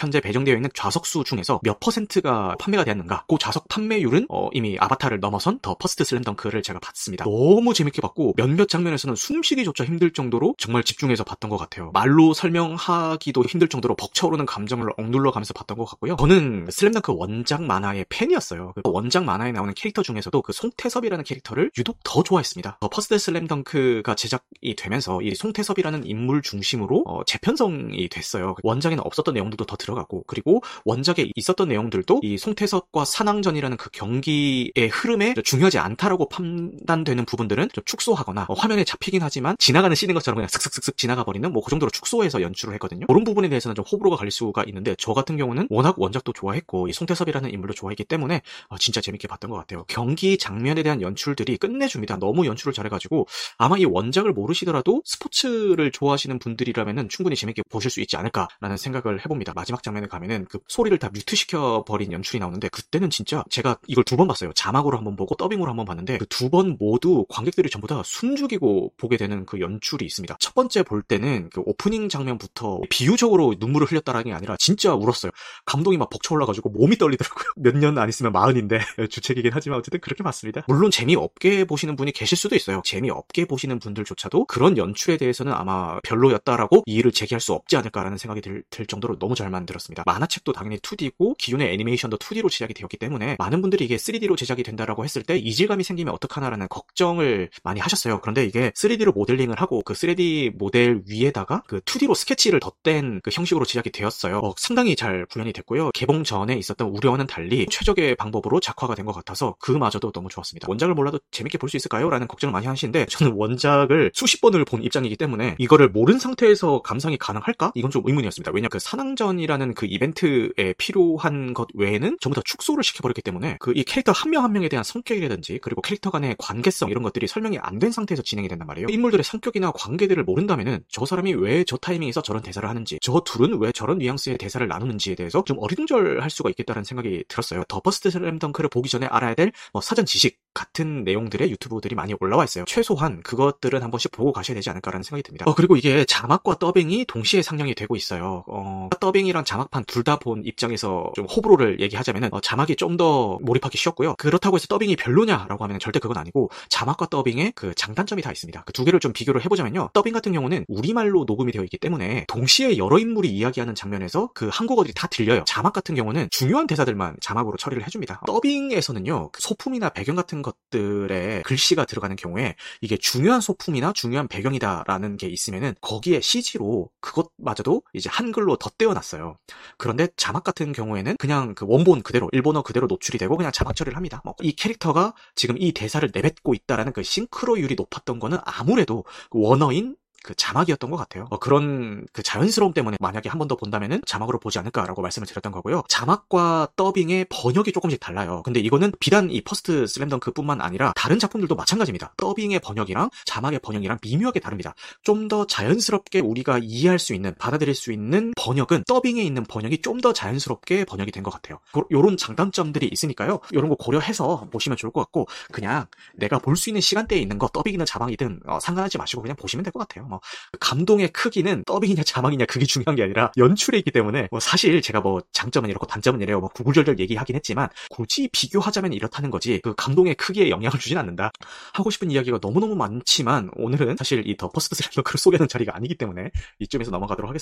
현재 배정되어 있는 좌석수 중에서 몇 퍼센트가 판매가 되었는가 그 좌석 판매율은 어, 이미 아바타를 넘어선 더 퍼스트 슬램덩크를 제가 봤습니다. 너무 재밌게 봤고 몇몇 장면에서는 숨쉬기조차 힘들 정도로 정말 집중해서 봤던 것 같아요. 말로 설명하기도 힘들 정도로 벅차오르는 감정을 억눌러 가면서 봤던 것 같고요. 저는 슬램덩크 원작 만화의 팬이었어요. 그 원작 만화에 나오는 캐릭터 중에서도 그 송태섭이라는 캐릭터를 유독 더 좋아했습니다. 더 퍼스트 슬램덩크가 제작이 되면서 이 송태섭이라는 인물 중심으로 어, 재편성이 됐어요. 원작에는 없었던 내용들도 더 들어 가고 그리고 원작에 있었던 내용들도 이 송태섭과 산왕전이라는 그 경기의 흐름에 중요하지 않다라고 판단되는 부분들은 좀 축소하거나 어, 화면에 잡히긴 하지만 지나가는 씬인 것처럼 그냥 슥슥슥슥 지나가 버리는 뭐 그 정도로 축소해서 연출을 했거든요. 그런 부분에 대해서는 좀 호불호가 갈릴 수가 있는데 저 같은 경우는 워낙 원작도 좋아했고 이 송태섭이라는 인물도 좋아했기 때문에 어, 진짜 재밌게 봤던 것 같아요. 경기 장면에 대한 연출들이 끝내줍니다. 너무 연출을 잘해가지고 아마 이 원작을 모르시더라도 스포츠를 좋아하시는 분들이라면 충분히 재밌게 보실 수 있지 않을까라는 생각을 해봅니다. 마지막 장면에 가면은 그 소리를 다 뮤트시켜 버린 연출이 나오는데 그때는 진짜 제가 이걸 두 번 봤어요. 자막으로 한 번 보고 더빙으로 한 번 봤는데 그 두 번 모두 관객들이 전부 다 숨죽이고 보게 되는 그 연출이 있습니다. 첫 번째 볼 때는 그 오프닝 장면부터 비유적으로 눈물을 흘렸다라는 게 아니라 진짜 울었어요. 감동이 막 벅차올라가지고 몸이 떨리더라고요. 몇 년 안 있으면 마흔인데 주책이긴 하지만 어쨌든 그렇게 봤습니다. 물론 재미없게 보시는 분이 계실 수도 있어요. 재미없게 보시는 분들조차도 그런 연출에 대해서는 아마 별로였다라고 이의를 제기할 수 없지 않을까라는 생각이 들, 들 정도로 너무 잘 만 들었습니다. 만화책도 당연히 2D고 기존의 애니메이션도 2D로 제작이 되었기 때문에 많은 분들이 이게 3D로 제작이 된다라고 했을 때 이질감이 생기면 어떡하나라는 걱정을 많이 하셨어요. 그런데 이게 3D로 모델링을 하고 그 3D 모델 위에다가 그 2D로 스케치를 덧댄 그 형식으로 제작이 되었어요. 어, 상당히 잘 구현이 됐고요. 개봉 전에 있었던 우려와는 달리 최적의 방법으로 작화가 된 것 같아서 그마저도 너무 좋았습니다. 원작을 몰라도 재밌게 볼 수 있을까요? 라는 걱정을 많이 하시는데 저는 원작을 수십 번을 본 입장이기 때문에 이거를 모른 상태에서 감상이 가능할까? 이건 좀 의문이었습니다. 왜냐 그 산왕전이라는 그 이벤트에 필요한 것 외에는 전부 다 축소를 시켜버렸기 때문에 그 이 캐릭터 한 명 한 명에 대한 성격이라든지 그리고 캐릭터 간의 관계성 이런 것들이 설명이 안 된 상태에서 진행이 된단 말이에요. 인물들의 성격이나 관계들을 모른다면은 저 사람이 왜 저 타이밍에서 저런 대사를 하는지 저 둘은 왜 저런 뉘앙스의 대사를 나누는지에 대해서 좀 어리둥절할 수가 있겠다는 생각이 들었어요. 더 퍼스트 슬램덩크를 보기 전에 알아야 될 뭐 사전 지식 같은 내용들의 유튜브들이 많이 올라와 있어요. 최소한 그것들은 한 번씩 보고 가셔야 되지 않을까라는 생각이 듭니다. 어, 그리고 이게 자막과 더빙이 동시에 상영이 되고 있어요. 어, 더빙이랑 자막판 둘 다 본 입장에서 좀 호불호를 얘기하자면은 어, 자막이 좀 더 몰입하기 쉬웠고요. 그렇다고 해서 더빙이 별로냐라고 하면 절대 그건 아니고 자막과 더빙의 그 장단점이 다 있습니다. 그 두 개를 좀 비교를 해보자면요. 더빙 같은 경우는 우리말로 녹음이 되어 있기 때문에 동시에 여러 인물이 이야기하는 장면에서 그 한국어들이 다 들려요. 자막 같은 경우는 중요한 대사들만 자막으로 처리를 해줍니다. 더빙에서는요. 그 소품이나 배경 같은 것들에 글씨가 들어가는 경우에 이게 중요한 소품이나 중요한 배경이다라는 게 있으면은 거기에 CG로 그것마저도 이제 한글로 덧대어놨어요. 그런데 자막 같은 경우에는 그냥 그 원본 그대로 일본어 그대로 노출이 되고 그냥 자막 처리를 합니다. 뭐 이 캐릭터가 지금 이 대사를 내뱉고 있다라는 그 싱크로율이 높았던 거는 아무래도 그 원어인 그 자막이었던 것 같아요. 어, 그런 그 자연스러움 때문에 만약에 한 번 더 본다면은 자막으로 보지 않을까라고 말씀을 드렸던 거고요. 자막과 더빙의 번역이 조금씩 달라요. 근데 이거는 비단 이 퍼스트 슬램덩크뿐만 아니라 다른 작품들도 마찬가지입니다. 더빙의 번역이랑 자막의 번역이랑 미묘하게 다릅니다. 좀 더 자연스럽게 우리가 이해할 수 있는 받아들일 수 있는 번역은 더빙에 있는 번역이 좀 더 자연스럽게 번역이 된 것 같아요. 요런 장단점들이 있으니까요. 요런 거 고려해서 보시면 좋을 것 같고 그냥 내가 볼 수 있는 시간대에 있는 거 더빙이든 자막이든 어, 상관하지 마시고 그냥 보시면 될 것 같아요. 뭐 감동의 크기는 더빙이냐 자막이냐 그게 중요한 게 아니라 연출에 있기 때문에 뭐 사실 제가 뭐 장점은 이렇고 단점은 이래요. 뭐 구구절절 얘기하긴 했지만 굳이 비교하자면 이렇다는 거지 그 감동의 크기에 영향을 주진 않는다. 하고 싶은 이야기가 너무너무 많지만 오늘은 사실 이 더 퍼스트 슬램덩크를 소개하는 자리가 아니기 때문에 이쯤에서 넘어가도록 하겠습니다.